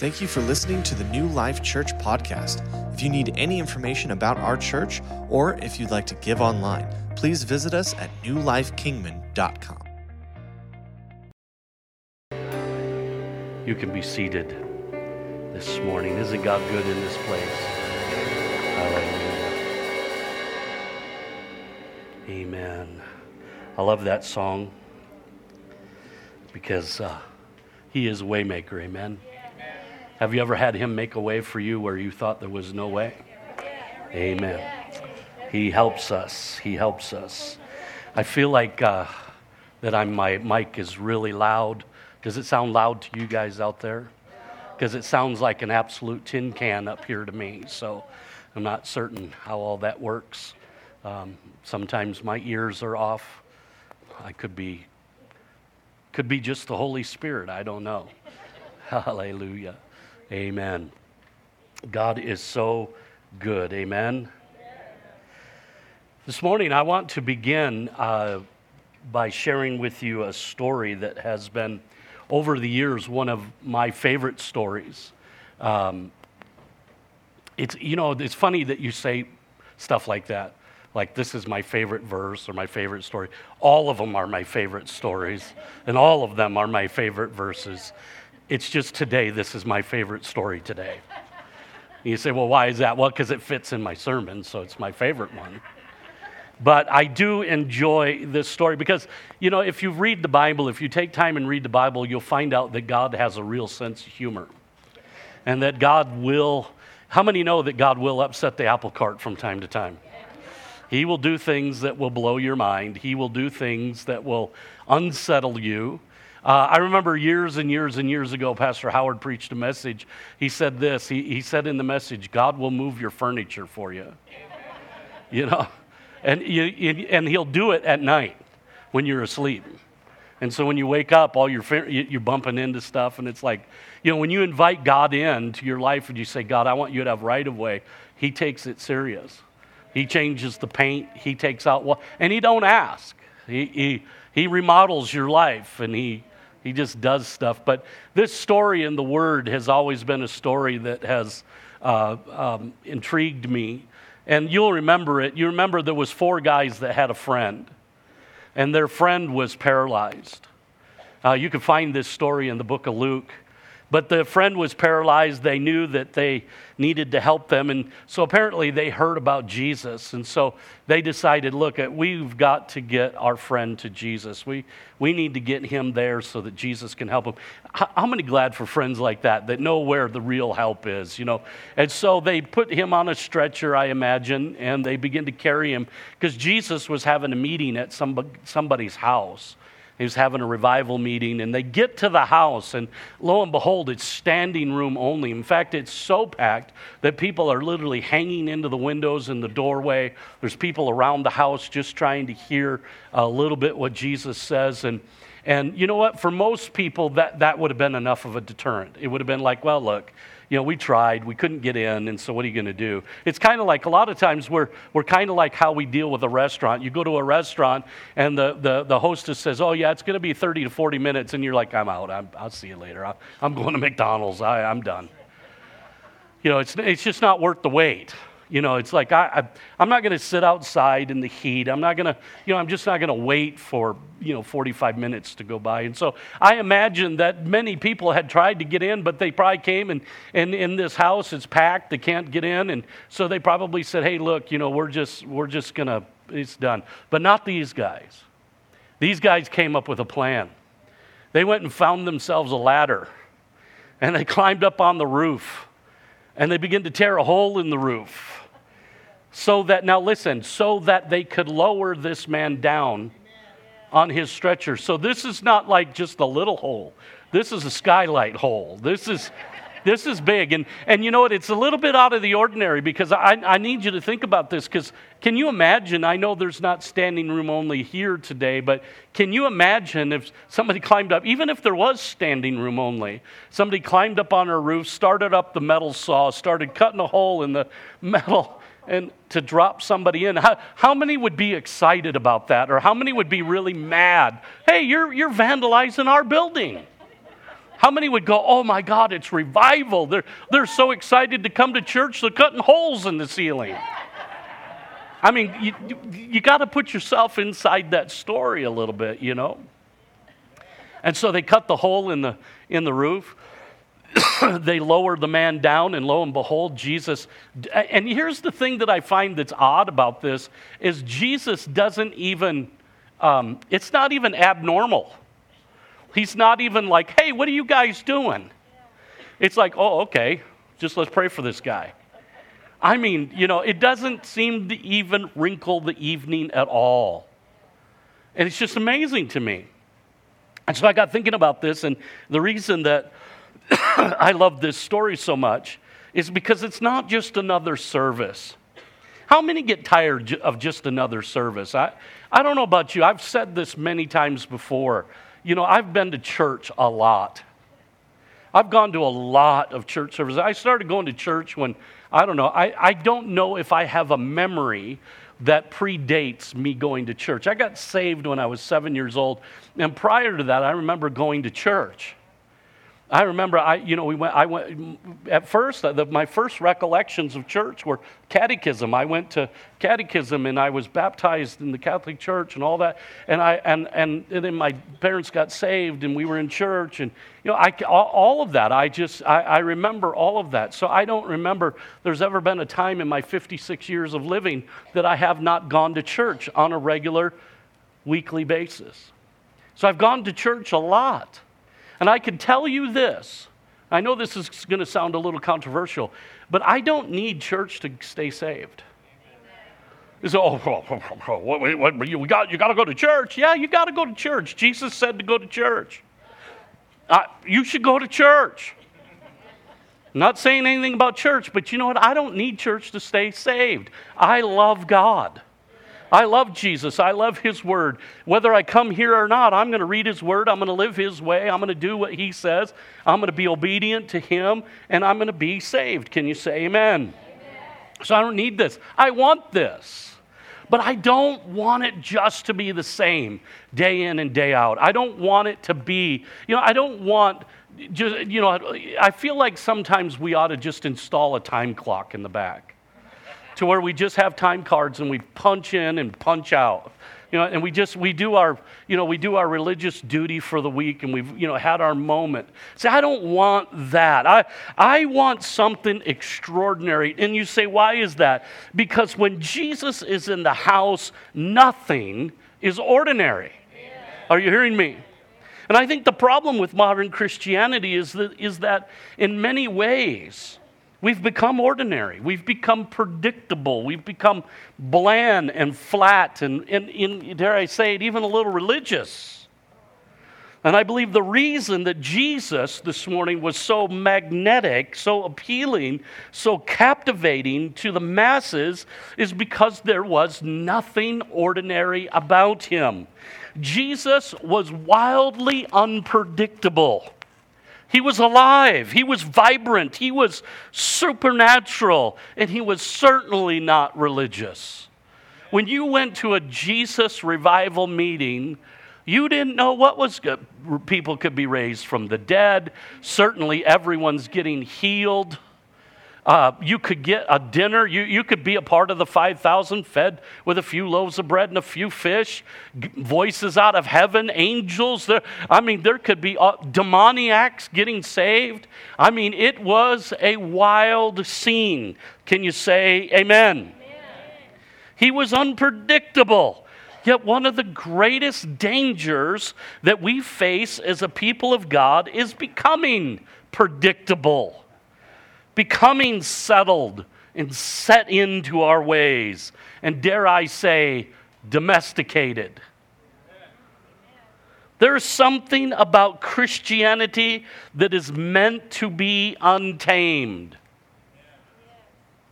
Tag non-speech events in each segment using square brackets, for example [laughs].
Thank you for listening to the New Life Church podcast. If you need any information about our church or if you'd like to give online, please visit us at newlifekingman.com. You can be seated this morning. Isn't God good in this place? Hallelujah. Amen. I love that song because uh, He is waymaker. Amen. Have you ever had Him make a way for you where you thought there was no way? Amen. He helps us. He helps us. I feel like uh, that I'm, my mic is really loud. Does it sound loud to you guys out there? Because it sounds like an absolute tin can up here to me. So I'm not certain how all that works. Um, sometimes my ears are off. I could be, could be just the Holy Spirit. I don't know. [laughs] Hallelujah. Amen. God is so good. Amen. This morning, I want to begin uh, by sharing with you a story that has been, over the years, one of my favorite stories. Um, it's, you know, it's funny that you say stuff like that. Like, this is my favorite verse or my favorite story. All of them are my favorite stories, and all of them are my favorite verses. It's just today, this is my favorite story today. You say, well, why is that? Well, because it fits in my sermon, so it's my favorite one. But I do enjoy this story because, you know, if you read the Bible, if you take time and read the Bible, you'll find out that God has a real sense of humor. And that God will, how many know that God will upset the apple cart from time to time? He will do things that will blow your mind, He will do things that will unsettle you. Uh, I remember years and years and years ago, Pastor Howard preached a message. He said this he, he said in the message, God will move your furniture for you. [laughs] You know, and, you, and he'll do it at night when you're asleep. And so when you wake up, all your you're bumping into stuff, and it's like, you know, when you invite God into your life and you say, God, I want you to have right of way, He takes it serious. He changes the paint. He takes out what, and He don't ask. He, he, he remodels your life, and He he just does stuff. But this story in the Word has always been a story that has uh, um, intrigued me. And you'll remember it. You remember there was four guys that had a friend, and their friend was paralyzed. Uh, you can find this story in the book of Luke. But the friend was paralyzed. They knew that they needed to help them. And so apparently they heard about Jesus. And so they decided look, uh, we've got to get our friend to Jesus. We, we need to get him there so that Jesus can help him. How, many glad for friends like that that know where the real help is, you know? And so they put him on a stretcher, I imagine, and they begin to carry him because Jesus was having a meeting at somebody's house. He was having a revival meeting, and they get to the house, and lo and behold, it's standing room only. In fact, it's so packed that people are literally hanging into the windows in the doorway. There's people around the house just trying to hear a little bit what Jesus says. And, and you know what? For most people, that, that would have been enough of a deterrent. It would have been like, well, look, you know, we tried, we couldn't get in, and so what are you going to do? It's kind of like a lot of times we're, we're kind of like how we deal with a restaurant. You go to a restaurant, and the, the, the hostess says, Oh, yeah, it's going to be 30 to 40 minutes, and you're like, I'm out. I'm, I'll see you later. I'm going to McDonald's. I, I'm done. You know, it's, it's just not worth the wait. You know, it's like I, I, am not going to sit outside in the heat. I'm not going to, you know, I'm just not going to wait for, you know, 45 minutes to go by. And so I imagine that many people had tried to get in, but they probably came and, and in this house, it's packed. They can't get in. And so they probably said, hey, look, you know, we're just, we're just going to, it's done. But not these guys. These guys came up with a plan. They went and found themselves a ladder and they [laughs] climbed up on the roof and they began to tear a hole in the roof so that, now listen, so that they could lower this man down on his stretcher. So this is not like just a little hole. This is a skylight hole. This is this is big. And and you know what? It's a little bit out of the ordinary because I, I need you to think about this because can you imagine? I know there's not standing room only here today, but can you imagine if somebody climbed up, even if there was standing room only, somebody climbed up on our roof, started up the metal saw, started cutting a hole in the [laughs] metal and to drop somebody in. How, how many would be excited about that? Or how many would be really mad? Hey, you're, you're vandalizing our building. How many would go, oh my God, it's revival? They're, they're so excited to come to church, they're cutting holes in the ceiling. I mean, you, you, you got to put yourself inside that story a little bit, you know? And so they cut the hole in the, in the roof. [coughs] they lower the man down, and lo and behold, Jesus. And here's the thing that I find that's odd about this is Jesus doesn't even, um, it's not even abnormal. He's not even like, hey, what are you guys doing? It's like, oh, okay, just let's pray for this guy. I mean, you know, it doesn't seem to even wrinkle the evening at all. And it's just amazing to me. And so I got thinking about this, and the reason that [coughs] I love this story so much is because it's not just another service. How many get tired of just another service? I, I don't know about you. I've said this many times before. You know, I've been to church a lot. I've gone to a lot of church services. I started going to church when, I don't know, I, I don't know if I have a memory that predates me going to church. I got saved when I was seven years old, and prior to that, I remember going to church. I remember, I, you know, we went, I went, at first, the, my first recollections of church were catechism. I went to catechism and I was baptized in the Catholic Church and all that. And, I, and, and, and then my parents got saved and we were in church. And, you know, I, all of that, I just, I, I remember all of that. So I don't remember there's ever been a time in my 56 years of living that I have not gone to church on a regular weekly basis. So I've gone to church a lot. And I can tell you this I know this is going to sound a little controversial, but I don't need church to stay saved. So, oh, oh, oh, what, what, you, got, you got to go to church. Yeah, you got to go to church. Jesus said to go to church. You should go to church. I'm not saying anything about church, but you know what? I don't need church to stay saved. I love God. I love Jesus. I love His Word. Whether I come here or not, I'm going to read His Word. I'm going to live His way. I'm going to do what He says. I'm going to be obedient to Him, and I'm going to be saved. Can you say amen? amen? So I don't need this. I want this. But I don't want it just to be the same day in and day out. I don't want it to be, you know, I don't want just, you know, I feel like sometimes we ought to just install a time clock in the back to where we just have time cards and we punch in and punch out. You know and we just we do our you know we do our religious duty for the week and we've you know had our moment. See i don't want that. I i want something extraordinary. And you say why is that? Because when jesus is in the house nothing is ordinary. Are you hearing me? And i think the problem with modern christianity is that is that in many ways We've become ordinary. We've become predictable. We've become bland and flat and, and, and, dare I say it, even a little religious. And I believe the reason that Jesus this morning was so magnetic, so appealing, so captivating to the masses is because there was nothing ordinary about him. Jesus was wildly unpredictable. He was alive, he was vibrant, he was supernatural, and he was certainly not religious. When you went to a Jesus revival meeting, you didn't know what was good. People could be raised from the dead. Certainly, everyone's getting healed. Uh, you could get a dinner. You, you could be a part of the 5,000 fed with a few loaves of bread and a few fish. Voices out of heaven, angels. There, I mean, there could be uh, demoniacs getting saved. I mean, it was a wild scene. Can you say amen? amen. He was unpredictable. Yet, one of the greatest dangers that we face as a people of God is becoming predictable becoming settled and set into our ways, and dare I say, domesticated. There's something about Christianity that is meant to be untamed.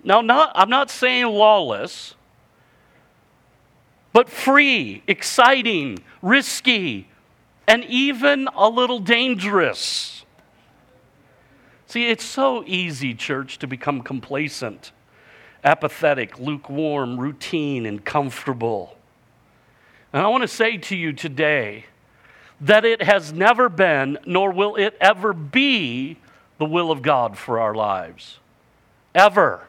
Now, not, I'm not saying lawless, but free, exciting, risky, and even a little dangerous. See, it's so easy, church, to become complacent, apathetic, lukewarm, routine, and comfortable. And I want to say to you today that it has never been, nor will it ever be, the will of God for our lives. Ever.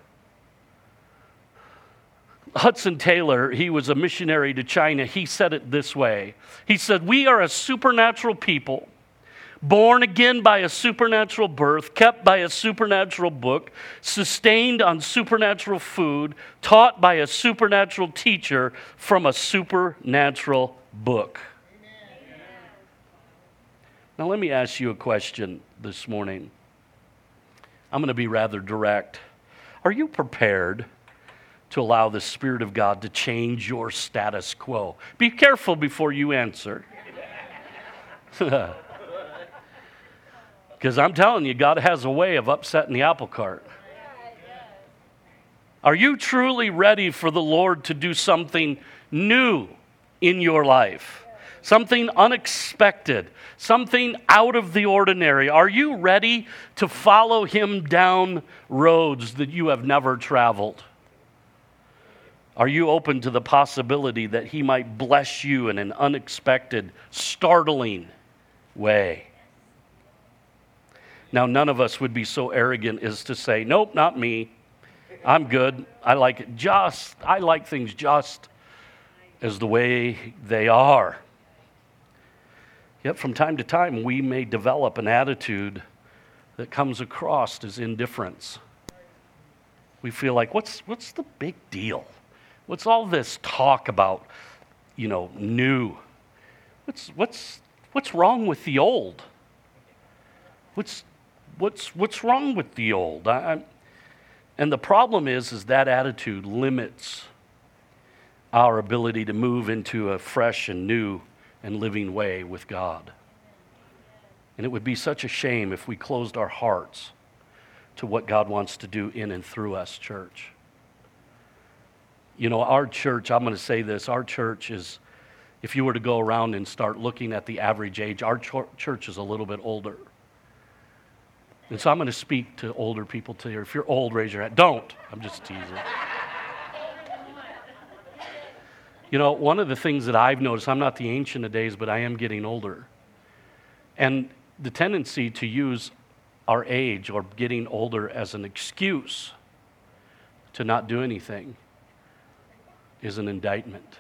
Hudson Taylor, he was a missionary to China, he said it this way He said, We are a supernatural people, born again by a supernatural birth, kept by a supernatural book, sustained on supernatural food, taught by a supernatural teacher from a supernatural book. Now, let me ask you a question this morning. I'm going to be rather direct. Are you prepared to allow the Spirit of God to change your status quo? Be careful before you answer. [laughs] Because I'm telling you, God has a way of upsetting the apple cart. Are you truly ready for the Lord to do something new in your life? something unexpected, something out of the ordinary? Are you ready to follow him down roads that you have never traveled? Are you open to the possibility that he might bless you in an unexpected, startling way? Now, none of us would be so arrogant as to say, Nope, not me. I'm good. I like it just, I like things just as the way they are. Yet from time to time, we may develop an attitude that comes across as indifference. We feel like, what's, what's the big deal? What's all this talk about, you know, new? What's, what's, what's wrong with the old? What's, what's, what's wrong with the old? I, and the problem is, is that attitude limits our ability to move into a fresh and new and living way with God. And it would be such a shame if we closed our hearts to what God wants to do in and through us, church. You know, our church, I'm going to say this, our church is, if you were to go around and start looking at the average age, our church is a little bit older. And so I'm going to speak to older people to you. If you're old, raise your hand. Don't. I'm just teasing. You know, one of the things that I've noticed, I'm not the ancient of days, but I am getting older. And the tendency to use our age or getting older as an excuse to not do anything is an indictment.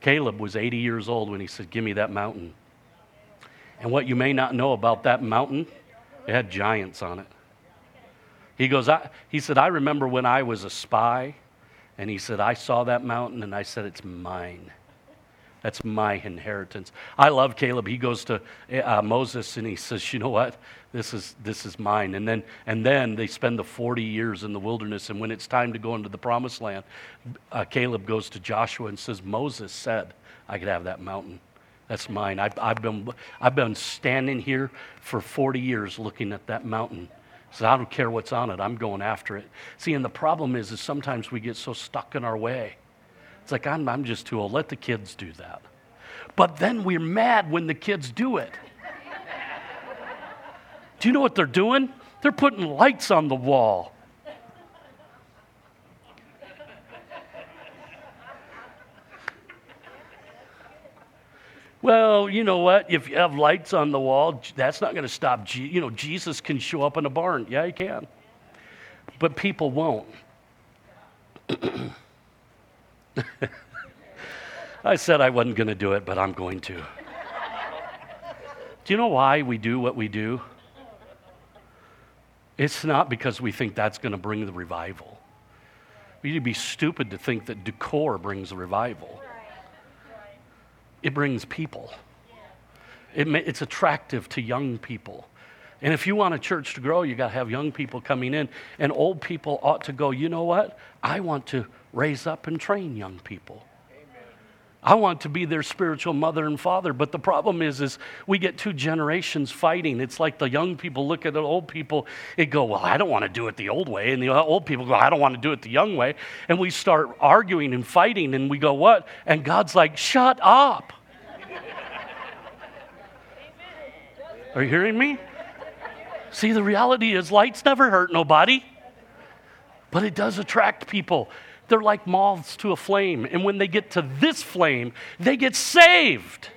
Caleb was 80 years old when he said, Give me that mountain. And what you may not know about that mountain, it had giants on it. He goes, I, he said, I remember when I was a spy and he said, I saw that mountain and I said, It's mine. That's my inheritance. I love Caleb. He goes to uh, Moses and he says, "You know what? This is this is mine." And then and then they spend the 40 years in the wilderness and when it's time to go into the promised land, uh, Caleb goes to Joshua and says, "Moses said I could have that mountain. That's mine. I've, I've been I've been standing here for 40 years looking at that mountain says, I don't care what's on it, I'm going after it. See, and the problem is, is sometimes we get so stuck in our way. It's like, I'm, I'm just too old. Let the kids do that. But then we're mad when the kids do it. do you know what they're doing? They're putting lights on the wall. Well, you know what? If you have lights on the wall, that's not going to stop. Je- you know, Jesus can show up in a barn. Yeah, he can. But people won't. I said I wasn't going to do it, but I'm going to. Do you know why we do what we do? It's not because we think that's going to bring the revival. We'd be stupid to think that decor brings revival it brings people. It it's attractive to young people. And if you want a church to grow, you got to have young people coming in. And old people ought to go, you know what? I want to raise up and train young people. I want to be their spiritual mother and father. But the problem is, is we get two generations fighting. It's like the young people look at the old people and go, Well, I don't want to do it the old way. And the old people go, I don't want to do it the young way. And we start arguing and fighting, and we go, What? And God's like, Shut up. Are you hearing me? See, the reality is lights never hurt nobody, but it does attract people. They're like moths to a flame. And when they get to this flame, they get saved.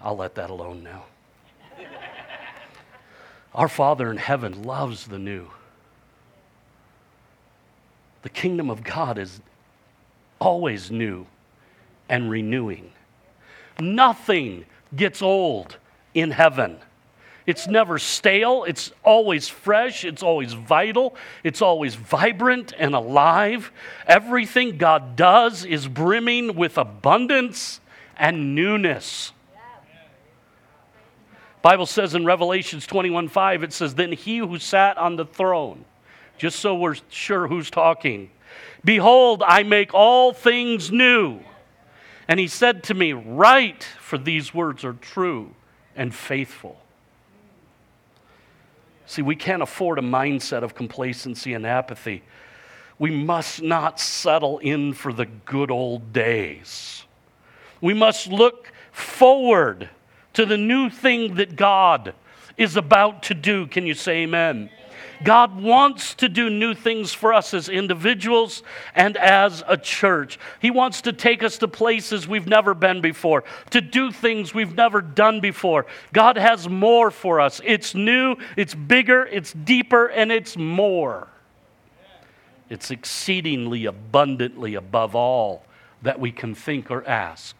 I'll let that alone now. Our Father in heaven loves the new. The kingdom of God is always new and renewing. Nothing gets old in heaven. It's never stale. It's always fresh. It's always vital. It's always vibrant and alive. Everything God does is brimming with abundance and newness. Bible says in Revelations 21 5, it says, Then he who sat on the throne, just so we're sure who's talking, behold, I make all things new. And he said to me, Write, for these words are true and faithful. See, we can't afford a mindset of complacency and apathy. We must not settle in for the good old days. We must look forward to the new thing that God is about to do. Can you say amen? God wants to do new things for us as individuals and as a church. He wants to take us to places we've never been before, to do things we've never done before. God has more for us. It's new, it's bigger, it's deeper, and it's more. It's exceedingly abundantly above all that we can think or ask,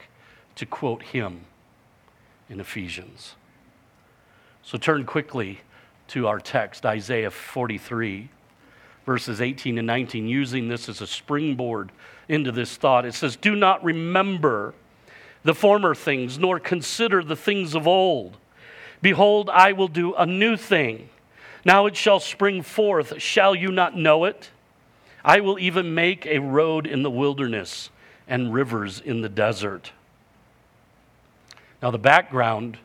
to quote him in Ephesians. So turn quickly to our text, Isaiah 43, verses 18 and 19, using this as a springboard into this thought. It says, Do not remember the former things, nor consider the things of old. Behold, I will do a new thing. Now it shall spring forth. Shall you not know it? I will even make a road in the wilderness and rivers in the desert. Now, the background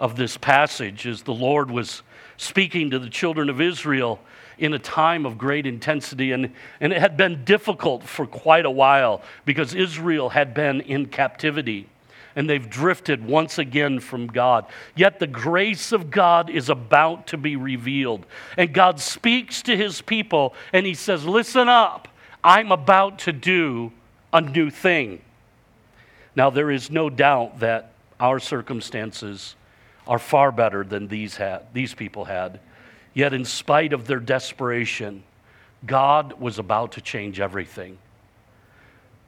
of this passage is the Lord was speaking to the children of Israel in a time of great intensity, and, and it had been difficult for quite a while because Israel had been in captivity and they've drifted once again from God. Yet the grace of God is about to be revealed. And God speaks to his people and he says, Listen up, I'm about to do a new thing. Now, there is no doubt that our circumstances are far better than these, had, these people had. Yet, in spite of their desperation, God was about to change everything.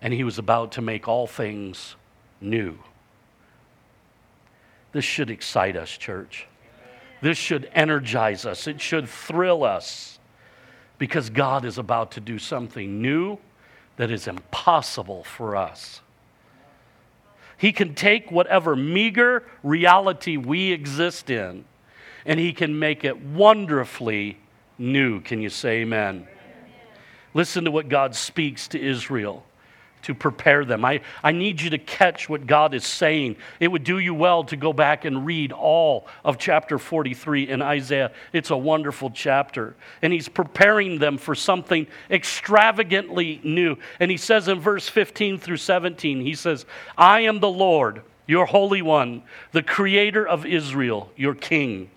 And He was about to make all things new. This should excite us, church. This should energize us. It should thrill us because God is about to do something new that is impossible for us. He can take whatever meager reality we exist in and He can make it wonderfully new. Can you say amen? amen? Listen to what God speaks to Israel to prepare them. I, I need you to catch what God is saying. It would do you well to go back and read all of chapter 43 in Isaiah. It's a wonderful chapter. And he's preparing them for something extravagantly new. And he says in verse 15 through 17, he says, I am the Lord, your Holy One, the Creator of Israel, your King.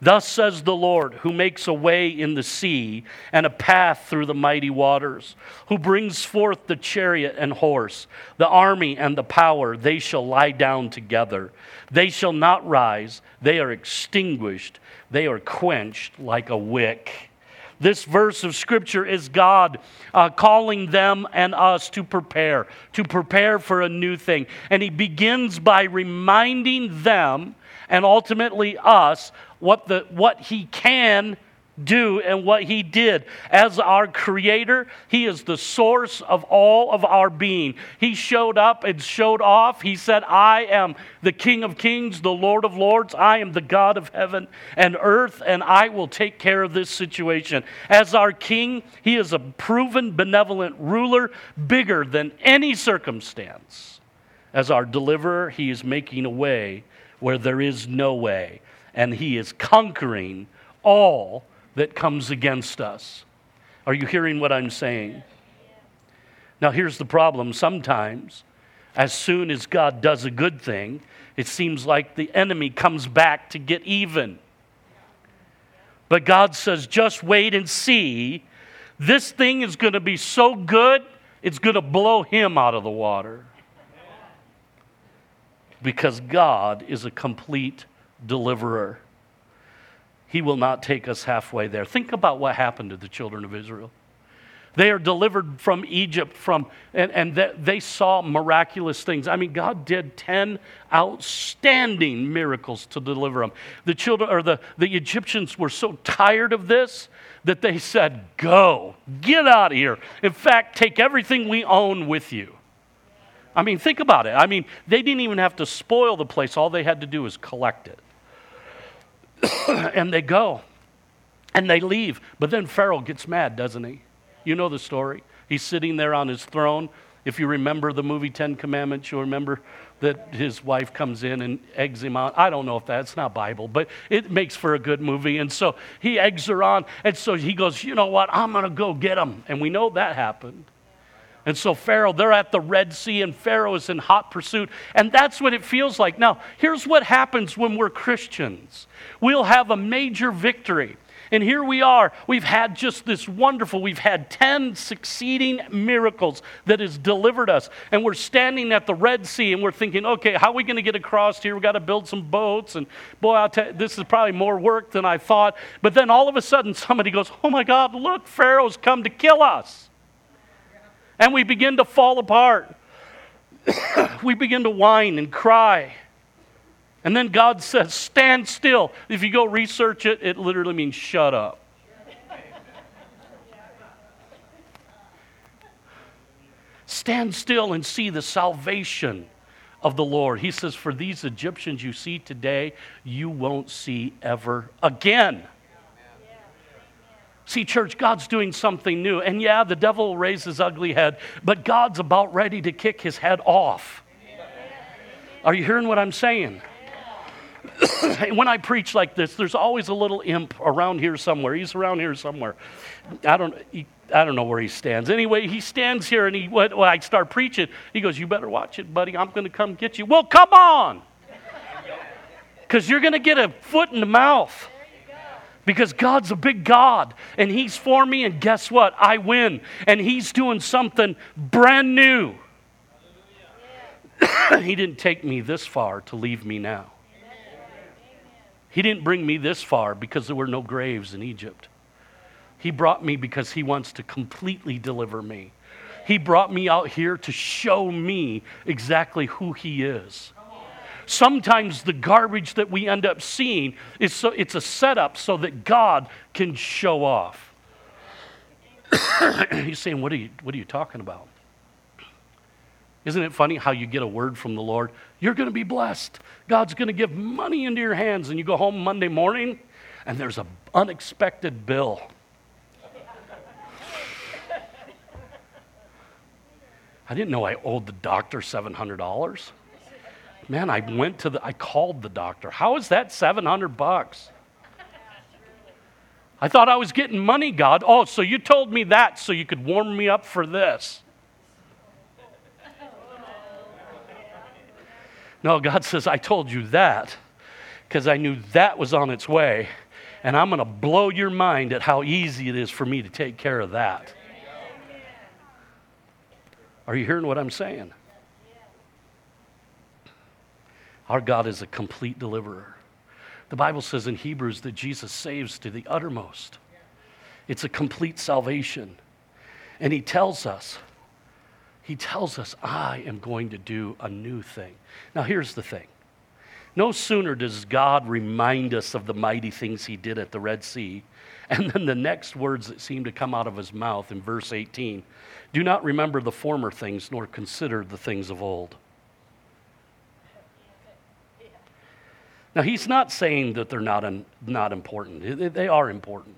Thus says the Lord, who makes a way in the sea and a path through the mighty waters, who brings forth the chariot and horse, the army and the power, they shall lie down together. They shall not rise, they are extinguished, they are quenched like a wick. This verse of Scripture is God uh, calling them and us to prepare, to prepare for a new thing. And He begins by reminding them and ultimately us what, the, what He can do and what He did. As our Creator, He is the source of all of our being. He showed up and showed off. He said, I am the King of Kings, the Lord of Lords. I am the God of heaven and earth, and I will take care of this situation. As our King, He is a proven, benevolent ruler, bigger than any circumstance. As our deliverer, He is making a way where there is no way and he is conquering all that comes against us. Are you hearing what I'm saying? Now, here's the problem. Sometimes, as soon as God does a good thing, it seems like the enemy comes back to get even. But God says, just wait and see. This thing is going to be so good, it's going to blow him out of the water. because God is a complete deliverer. He will not take us halfway there. Think about what happened to the children of Israel. They are delivered from Egypt from, and, and they saw miraculous things. I mean, God did 10 outstanding miracles to deliver them. The children or the, the Egyptians were so tired of this that they said, Go, get out of here. In fact, take everything we own with you. I mean, think about it. I mean, they didn't even have to spoil the place, all they had to do was collect it. [coughs] and they go and they leave. But then Pharaoh gets mad, doesn't he? You know the story. He's sitting there on his throne. If you remember the movie Ten Commandments, you'll remember that his wife comes in and eggs him on. I don't know if that's not Bible, but it makes for a good movie. And so he eggs her on. And so he goes, You know what? I'm going to go get him. And we know that happened. And so Pharaoh, they're at the Red Sea, and Pharaoh is in hot pursuit. And that's what it feels like. Now, here's what happens when we're Christians we'll have a major victory. And here we are. We've had just this wonderful, we've had 10 succeeding miracles that has delivered us. And we're standing at the Red Sea and we're thinking, okay, how are we going to get across here? We've got to build some boats. And boy, you, this is probably more work than I thought. But then all of a sudden, somebody goes, oh my God, look, Pharaoh's come to kill us. And we begin to fall apart. [coughs] we begin to whine and cry. And then God says, Stand still. If you go research it, it literally means shut up. Stand still and see the salvation of the Lord. He says, For these Egyptians you see today, you won't see ever again. See, church, God's doing something new. And yeah, the devil will raise his ugly head, but God's about ready to kick his head off. Are you hearing what I'm saying? [coughs] when I preach like this, there's always a little imp around here somewhere. He's around here somewhere. I don't, he, I don't know where he stands. Anyway, he stands here and he, when I start preaching, he goes, You better watch it, buddy. I'm going to come get you. Well, come on. Because you're going to get a foot in the mouth. Because God's a big God and He's for me, and guess what? I win. And He's doing something brand new. [coughs] he didn't take me this far to leave me now. He didn't bring me this far because there were no graves in Egypt. He brought me because He wants to completely deliver me. He brought me out here to show me exactly who He is. Sometimes the garbage that we end up seeing is so it's a setup so that God can show off. [coughs] He's saying, what are, you, what are you talking about? Isn't it funny how you get a word from the Lord? You're going to be blessed. God's going to give money into your hands, and you go home Monday morning, and there's an unexpected bill. I didn't know I owed the doctor $700. Man, I went to the, I called the doctor. How is that 700 bucks? I thought I was getting money, God. Oh, so you told me that so you could warm me up for this. No, God says, I told you that because I knew that was on its way. And I'm going to blow your mind at how easy it is for me to take care of that. Are you hearing what I'm saying? Our God is a complete deliverer. The Bible says in Hebrews that Jesus saves to the uttermost. It's a complete salvation. And he tells us he tells us, I am going to do a new thing. Now, here's the thing no sooner does God remind us of the mighty things he did at the Red Sea, and then the next words that seem to come out of his mouth in verse 18 do not remember the former things, nor consider the things of old. Now, he's not saying that they're not, un, not important, they are important.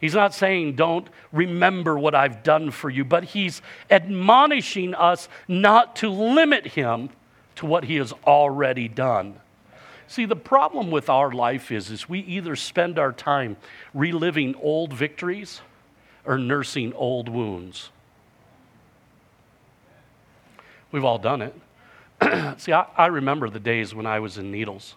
He's not saying, don't remember what I've done for you, but he's admonishing us not to limit him to what he has already done. See, the problem with our life is, is we either spend our time reliving old victories or nursing old wounds. We've all done it. [clears throat] See, I, I remember the days when I was in needles.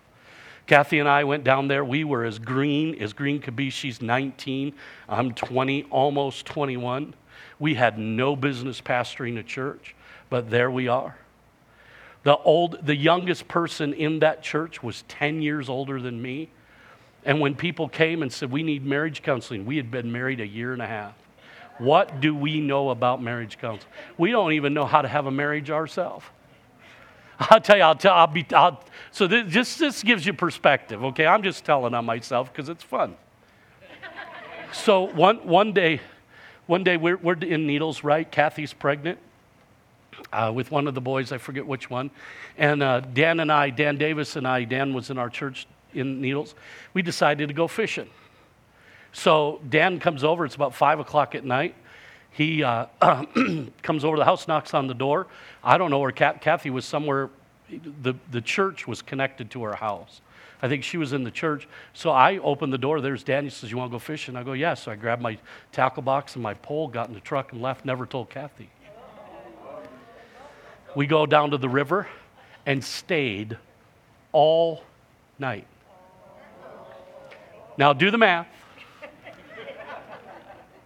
Kathy and I went down there. We were as green as green could be. She's 19. I'm 20, almost 21. We had no business pastoring a church, but there we are. The, old, the youngest person in that church was 10 years older than me. And when people came and said, We need marriage counseling, we had been married a year and a half. What do we know about marriage counseling? We don't even know how to have a marriage ourselves. I'll tell you, I'll tell, I'll be, I'll, so this, just this gives you perspective, okay? I'm just telling on myself because it's fun. so one, one day, one day we're, we're in Needles, right? Kathy's pregnant uh, with one of the boys, I forget which one. And uh, Dan and I, Dan Davis and I, Dan was in our church in Needles, we decided to go fishing. So Dan comes over, it's about five o'clock at night. He uh, [clears throat] comes over to the house, knocks on the door. I don't know where Kathy was somewhere, the, the church was connected to her house. I think she was in the church. So I opened the door. There's Dan. He says, You want to go fishing? I go, Yes. Yeah. So I grabbed my tackle box and my pole, got in the truck, and left. Never told Kathy. We go down to the river and stayed all night. Now do the math.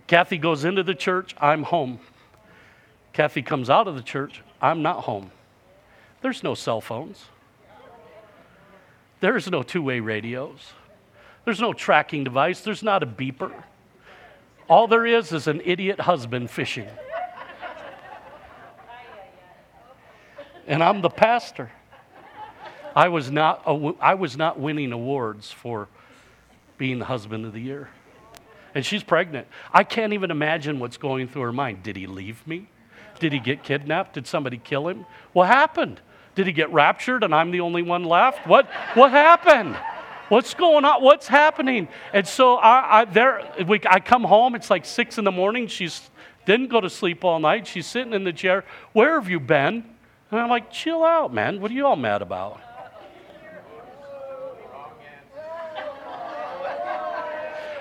Kathy goes into the church, I'm home. Kathy comes out of the church, I'm not home. There's no cell phones. There's no two way radios. There's no tracking device. There's not a beeper. All there is is an idiot husband fishing. And I'm the pastor. I was not, I was not winning awards for being the husband of the year and she's pregnant. I can't even imagine what's going through her mind. Did he leave me? Did he get kidnapped? Did somebody kill him? What happened? Did he get raptured and I'm the only one left? What, what happened? What's going on? What's happening? And so I, I, there, we, I come home, it's like six in the morning. She's didn't go to sleep all night. She's sitting in the chair. Where have you been? And I'm like, chill out, man. What are you all mad about?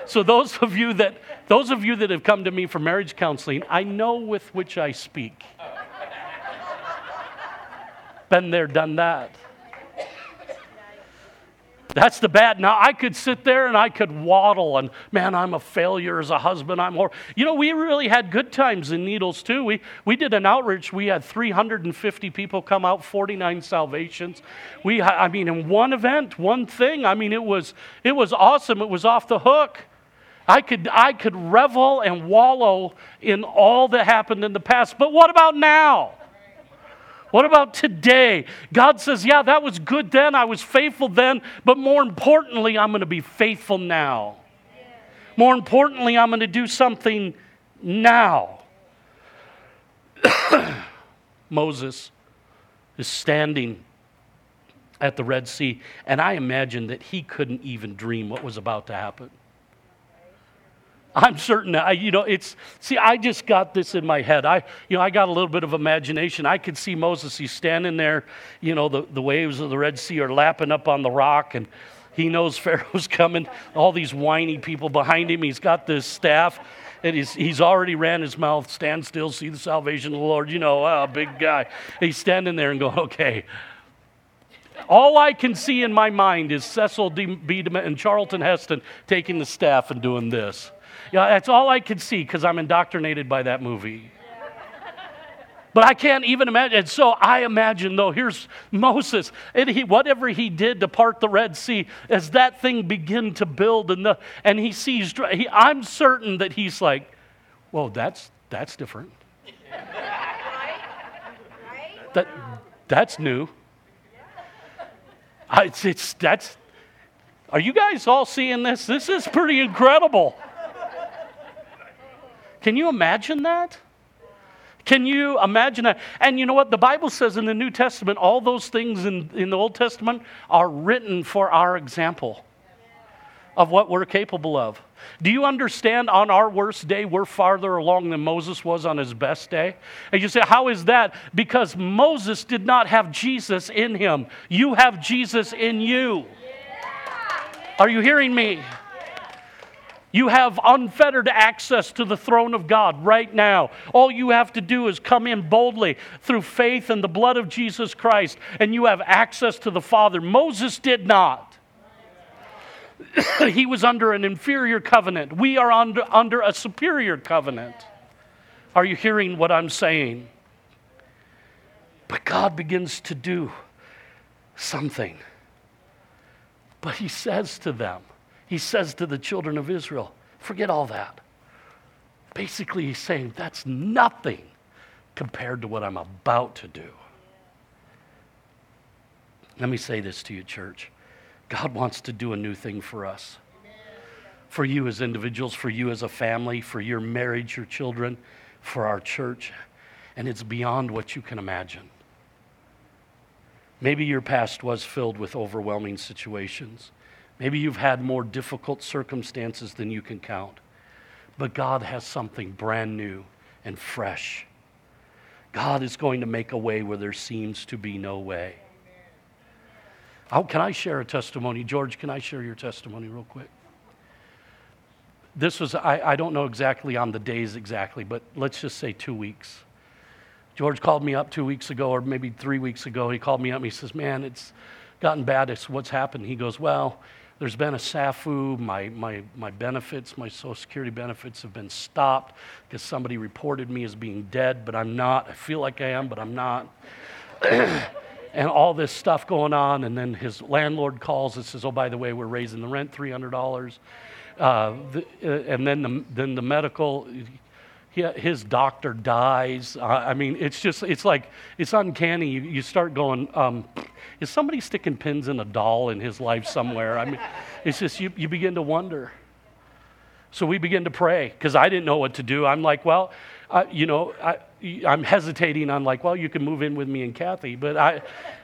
So those of you that those of you that have come to me for marriage counseling, I know with which I speak. Been there, done that. That's the bad. Now I could sit there and I could waddle and man, I'm a failure as a husband. I'm more. You know, we really had good times in Needles too. We we did an outreach. We had 350 people come out, 49 salvations. We I mean in one event, one thing. I mean it was it was awesome. It was off the hook. I could, I could revel and wallow in all that happened in the past. But what about now? What about today? God says, Yeah, that was good then. I was faithful then. But more importantly, I'm going to be faithful now. More importantly, I'm going to do something now. [coughs] Moses is standing at the Red Sea, and I imagine that he couldn't even dream what was about to happen. I'm certain, I, you know, it's, see, I just got this in my head. I, you know, I got a little bit of imagination. I could see Moses, he's standing there, you know, the, the waves of the Red Sea are lapping up on the rock, and he knows [laughs] Pharaoh's coming. All these whiny people behind him. He's got this staff, and he's, he's already ran his mouth, stand still, see the salvation of the Lord. You know, oh, big guy. He's standing there and going, okay. All I can see in my mind is Cecil B. DeMille and Charlton Heston taking the staff and doing this. Yeah, that's all I could see because I'm indoctrinated by that movie. But I can't even imagine. And so I imagine, though, here's Moses, and he, whatever he did to part the Red Sea, as that thing began to build, and, the, and he sees, he, I'm certain that he's like, well, that's, that's different. That, that's new. I, it's, that's, are you guys all seeing this? This is pretty incredible. Can you imagine that? Can you imagine that? And you know what? The Bible says in the New Testament, all those things in, in the Old Testament are written for our example of what we're capable of. Do you understand on our worst day, we're farther along than Moses was on his best day? And you say, How is that? Because Moses did not have Jesus in him. You have Jesus in you. Are you hearing me? You have unfettered access to the throne of God right now. All you have to do is come in boldly through faith in the blood of Jesus Christ, and you have access to the Father. Moses did not. [coughs] he was under an inferior covenant. We are under, under a superior covenant. Are you hearing what I'm saying? But God begins to do something. But he says to them, he says to the children of Israel, forget all that. Basically, he's saying that's nothing compared to what I'm about to do. Let me say this to you, church. God wants to do a new thing for us. For you as individuals, for you as a family, for your marriage, your children, for our church. And it's beyond what you can imagine. Maybe your past was filled with overwhelming situations. Maybe you've had more difficult circumstances than you can count. But God has something brand new and fresh. God is going to make a way where there seems to be no way. How, can I share a testimony? George, can I share your testimony real quick? This was, I, I don't know exactly on the days exactly, but let's just say two weeks. George called me up two weeks ago, or maybe three weeks ago. He called me up and he says, Man, it's gotten bad. It's what's happened. He goes, Well, there's been a SNAFU. My, my, my benefits, my Social Security benefits have been stopped because somebody reported me as being dead, but I'm not. I feel like I am, but I'm not. [clears throat] and all this stuff going on. And then his landlord calls and says, Oh, by the way, we're raising the rent $300. Uh, the, uh, and then the, then the medical, his doctor dies. I mean, it's just, it's like, it's uncanny. You, you start going, um, is somebody sticking pins in a doll in his life somewhere? I mean, it's just, you, you begin to wonder. So we begin to pray because I didn't know what to do. I'm like, well, you know, I, am hesitating. I'm like, well, you can move in with me and Kathy, but I,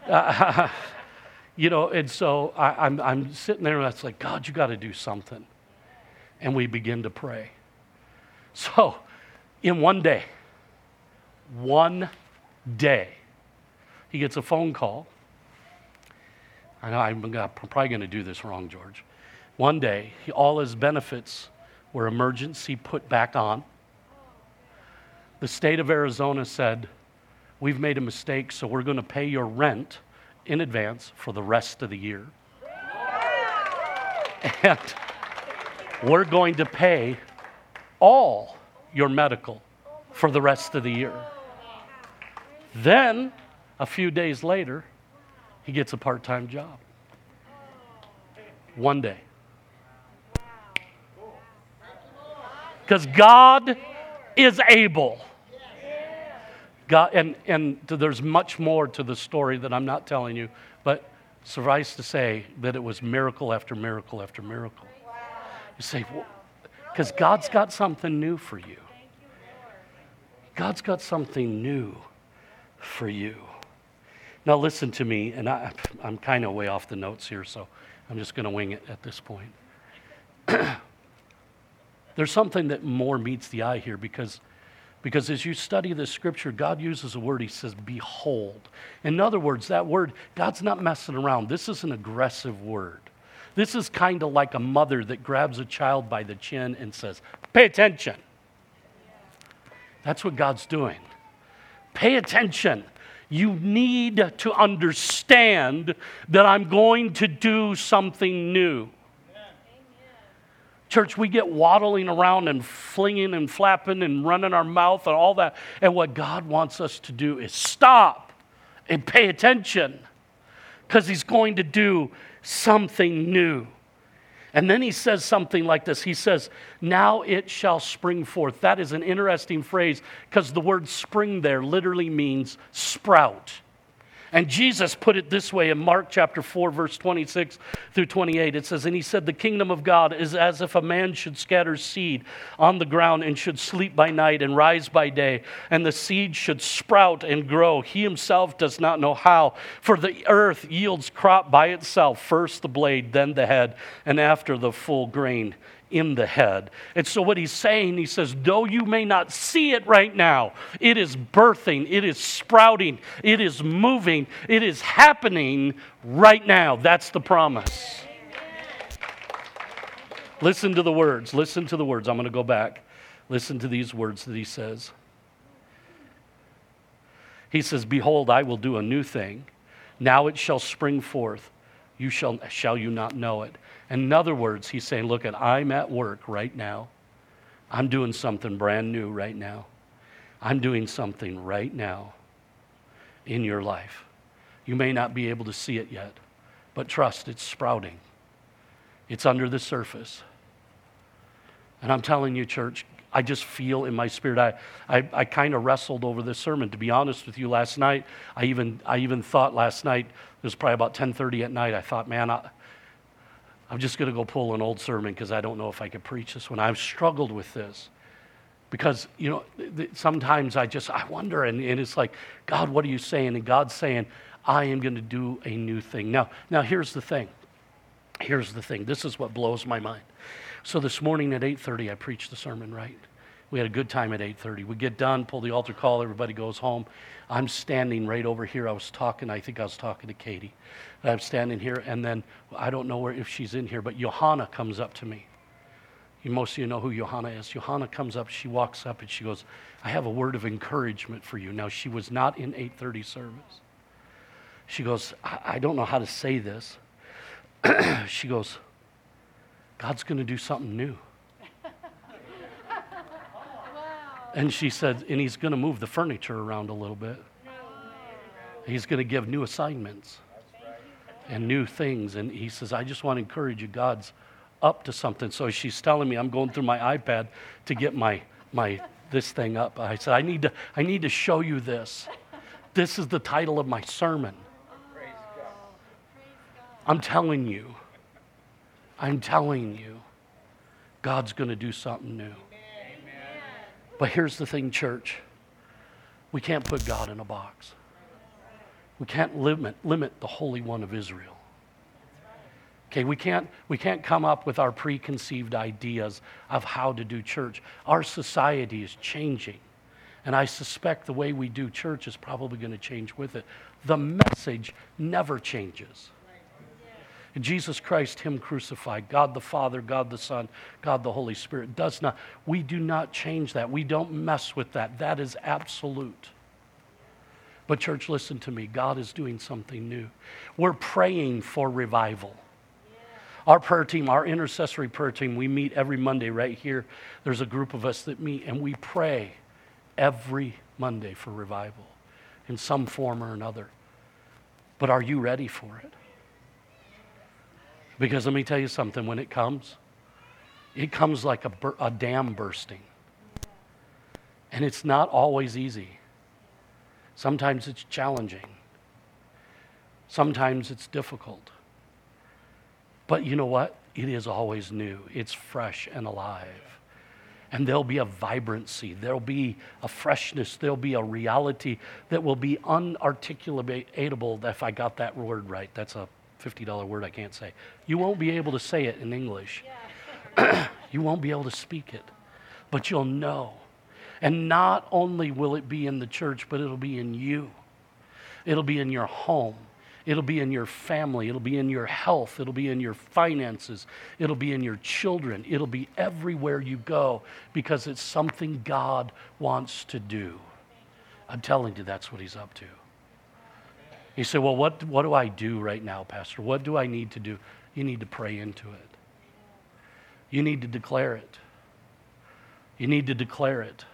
uh, [laughs] you know, and so I, I'm, I'm sitting there and it's like, God, you got to do something. And we begin to pray. So in one day, one day, he gets a phone call. I know I'm probably going to do this wrong, George. One day, he, all his benefits were emergency put back on. The state of Arizona said, We've made a mistake, so we're going to pay your rent in advance for the rest of the year. And we're going to pay all your medical for the rest of the year. Then, a few days later, he gets a part time job. One day. Because God is able. God, and, and there's much more to the story that I'm not telling you, but suffice to say that it was miracle after miracle after miracle. You say, because God's got something new for you. God's got something new for you. Now, listen to me, and I, am kind of way off the notes here, so I'm just going to wing it at this point. [clears throat] There's something that more meets the eye here because, because as you study the scripture, God uses a word, He says, behold. In other words, that word, God's not messing around. This is an aggressive word. This is kind of like a mother that grabs a child by the chin and says, Pay attention. That's what God's doing. Pay attention. You need to understand that I'm going to do something new. Church, we get waddling around and flinging and flapping and running our mouth and all that. And what God wants us to do is stop and pay attention because He's going to do something new. And then he says something like this He says, Now it shall spring forth. That is an interesting phrase because the word spring there literally means sprout. And Jesus put it this way in Mark chapter 4, verse 26 through 28. It says, And he said, The kingdom of God is as if a man should scatter seed on the ground and should sleep by night and rise by day, and the seed should sprout and grow. He himself does not know how, for the earth yields crop by itself, first the blade, then the head, and after the full grain in the head. And so, what he's saying, he says, though you may not see it right now, it is birthing, it is sprouting, it is moving, it is happening right now. That's the promise. Listen to the words. Listen to the words. I'm going to go back. Listen to these words that he says. He says, Behold, I will do a new thing. Now it shall spring forth. You shall, shall you not know it? In other words, he's saying, Look, at I'm at work right now. I'm doing something brand new right now. I'm doing something right now. in your life. You may not be able to see it yet, but trust, it's sprouting. It's under the surface. And I'm telling you, church, I just feel in my spirit. I, I, I kind of wrestled over this sermon. To be honest with you, last night, I even, I even thought last night, it was probably about 10.30 at night, I thought, man, I, I'm just going to go pull an old sermon because I don't know if I could preach this one. I've struggled with this because, you know, sometimes I just, I wonder, and, and it's like, God, what are you saying? And God's saying, I am going to do a new thing. Now, now here's the thing. Here's the thing. This is what blows my mind. So this morning at 8:30 I preached the sermon, right? We had a good time at 8:30. We get done, pull the altar call, everybody goes home. I'm standing right over here. I was talking, I think I was talking to Katie. I'm standing here and then I don't know where if she's in here, but Johanna comes up to me. Most of you know who Johanna is. Johanna comes up, she walks up and she goes, I have a word of encouragement for you. Now she was not in 8:30 service. She goes, I, I don't know how to say this. [clears throat] she goes, God's going to do something new. And she said, and he's going to move the furniture around a little bit. He's going to give new assignments and new things. And he says, I just want to encourage you, God's up to something. So she's telling me, I'm going through my iPad to get my, my this thing up. I said, I need to, I need to show you this. This is the title of my sermon. I'm telling you. I'm telling you, God's going to do something new. But here's the thing, church we can't put God in a box, we can't limit, limit the Holy One of Israel. Okay, we can't, we can't come up with our preconceived ideas of how to do church. Our society is changing. And I suspect the way we do church is probably going to change with it. The message never changes. Jesus Christ, Him crucified, God the Father, God the Son, God the Holy Spirit does not, we do not change that. We don't mess with that. That is absolute. But, church, listen to me. God is doing something new. We're praying for revival. Our prayer team, our intercessory prayer team, we meet every Monday right here. There's a group of us that meet and we pray every Monday for revival in some form or another. But are you ready for it? Because let me tell you something when it comes, it comes like a, a dam bursting. And it's not always easy. Sometimes it's challenging. Sometimes it's difficult. But you know what? It is always new, it's fresh and alive. And there'll be a vibrancy, there'll be a freshness, there'll be a reality that will be unarticulatable, if I got that word right. That's a $50 word I can't say. You won't be able to say it in English. [coughs] you won't be able to speak it, but you'll know. And not only will it be in the church, but it'll be in you. It'll be in your home. It'll be in your family. It'll be in your health. It'll be in your finances. It'll be in your children. It'll be everywhere you go because it's something God wants to do. I'm telling you, that's what He's up to. You say, Well, what, what do I do right now, Pastor? What do I need to do? You need to pray into it. You need to declare it. You need to declare it.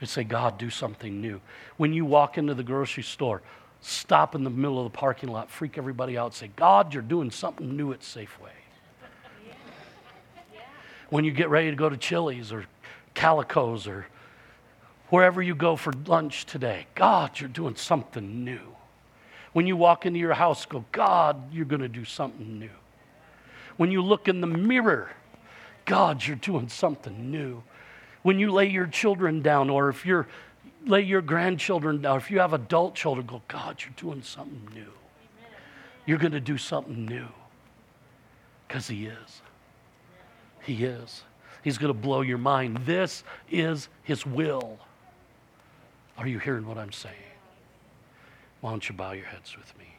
And say, God, do something new. When you walk into the grocery store, stop in the middle of the parking lot, freak everybody out, say, God, you're doing something new at Safeway. When you get ready to go to Chili's or Calico's or wherever you go for lunch today, God, you're doing something new. When you walk into your house, go, God, you're going to do something new. When you look in the mirror, God, you're doing something new. When you lay your children down, or if you lay your grandchildren down, if you have adult children, go, God, you're doing something new. You're going to do something new. Because He is. He is. He's going to blow your mind. This is His will. Are you hearing what I'm saying? Why don't you bow your heads with me?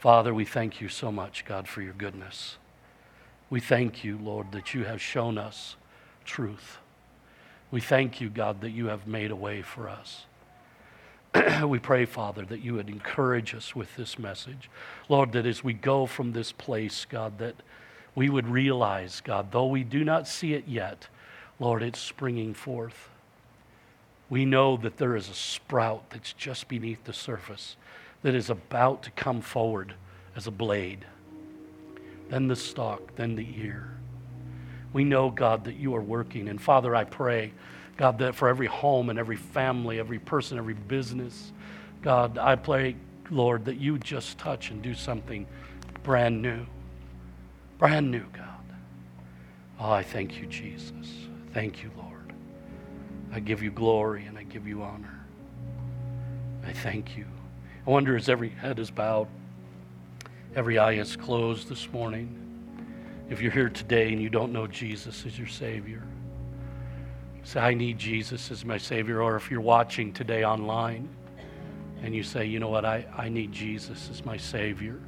Father, we thank you so much, God, for your goodness. We thank you, Lord, that you have shown us truth. We thank you, God, that you have made a way for us. [clears throat] we pray, Father, that you would encourage us with this message. Lord, that as we go from this place, God, that we would realize, God, though we do not see it yet, Lord, it's springing forth. We know that there is a sprout that's just beneath the surface that is about to come forward as a blade, then the stalk, then the ear. We know, God, that you are working. And Father, I pray, God, that for every home and every family, every person, every business, God, I pray, Lord, that you just touch and do something brand new. Brand new, God. Oh, I thank you, Jesus. Thank you, Lord. I give you glory and I give you honor. I thank you. I wonder as every head is bowed, every eye is closed this morning. If you're here today and you don't know Jesus as your Savior, say, I need Jesus as my Savior. Or if you're watching today online and you say, you know what, I, I need Jesus as my Savior.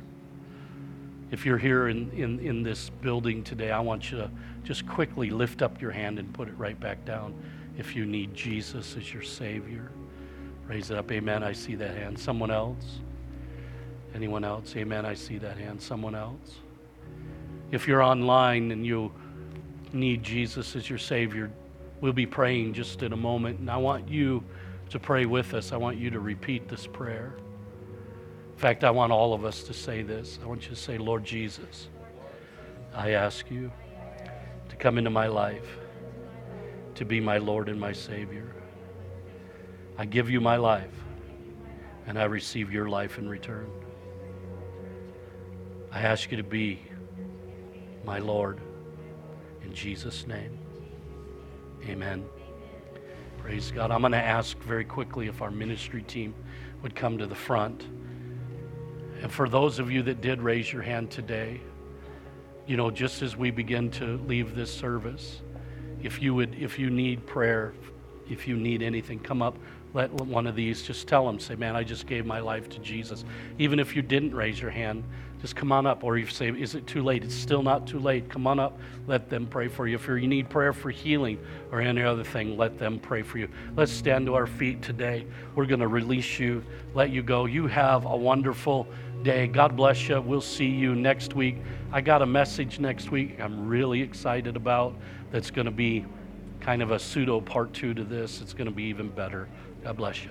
If you're here in, in, in this building today, I want you to just quickly lift up your hand and put it right back down if you need Jesus as your Savior. Raise it up. Amen. I see that hand. Someone else? Anyone else? Amen. I see that hand. Someone else? If you're online and you need Jesus as your Savior, we'll be praying just in a moment. And I want you to pray with us. I want you to repeat this prayer. In fact, I want all of us to say this. I want you to say, Lord Jesus, I ask you to come into my life, to be my Lord and my Savior. I give you my life, and I receive your life in return. I ask you to be my Lord. In Jesus' name, amen. Praise God. I'm going to ask very quickly if our ministry team would come to the front. And for those of you that did raise your hand today, you know, just as we begin to leave this service, if you would, if you need prayer, if you need anything, come up let one of these just tell them say man i just gave my life to jesus. Even if you didn't raise your hand just come on up or you say is it too late? It's still not too late. Come on up let them pray for you. If you need prayer for healing or any other thing let them pray for you. Let's stand to our feet today. We're going to release you let you go. You have a wonderful day. God bless you. We'll see you next week. I got a message next week i'm really excited about that's going to be kind of a pseudo part two to this. It's going to be even better. God bless you.